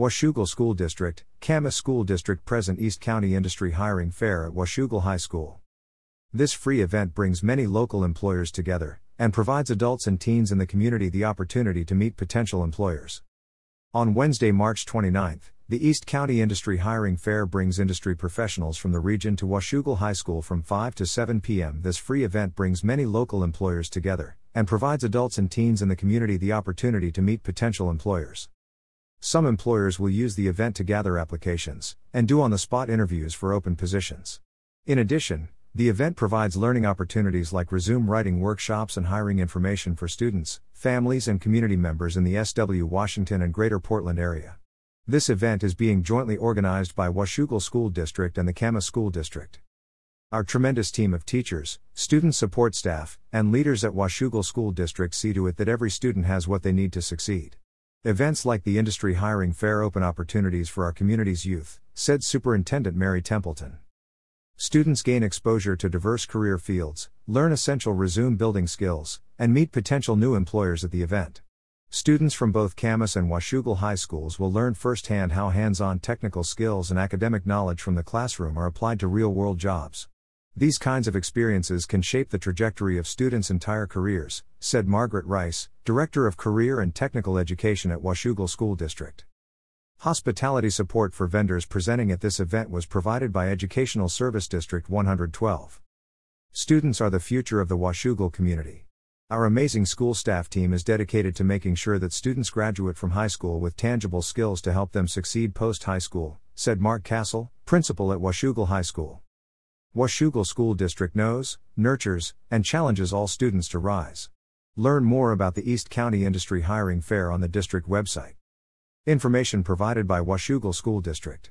Washougal School District, Camas School District present East County Industry Hiring Fair at Washougal High School. This free event brings many local employers together and provides adults and teens in the community the opportunity to meet potential employers. On Wednesday, March 29th, the East County Industry Hiring Fair brings industry professionals from the region to Washougal High School from 5 to 7 p.m. This free event brings many local employers together and provides adults and teens in the community the opportunity to meet potential employers. Some employers will use the event to gather applications and do on the spot interviews for open positions. In addition, the event provides learning opportunities like resume writing workshops and hiring information for students, families, and community members in the SW Washington and Greater Portland area. This event is being jointly organized by Washougal School District and the Camas School District. Our tremendous team of teachers, student support staff, and leaders at Washougal School District see to it that every student has what they need to succeed. Events like the Industry Hiring Fair open opportunities for our community's youth, said Superintendent Mary Templeton. Students gain exposure to diverse career fields, learn essential resume building skills, and meet potential new employers at the event. Students from both Camas and Washougal high schools will learn firsthand how hands on technical skills and academic knowledge from the classroom are applied to real world jobs. These kinds of experiences can shape the trajectory of students' entire careers, said Margaret Rice, Director of Career and Technical Education at Washougal School District. Hospitality support for vendors presenting at this event was provided by Educational Service District 112. Students are the future of the Washougal community. Our amazing school staff team is dedicated to making sure that students graduate from high school with tangible skills to help them succeed post high school, said Mark Castle, principal at Washougal High School. Washougal School District knows, nurtures, and challenges all students to rise. Learn more about the East County Industry Hiring Fair on the district website. Information provided by Washougal School District.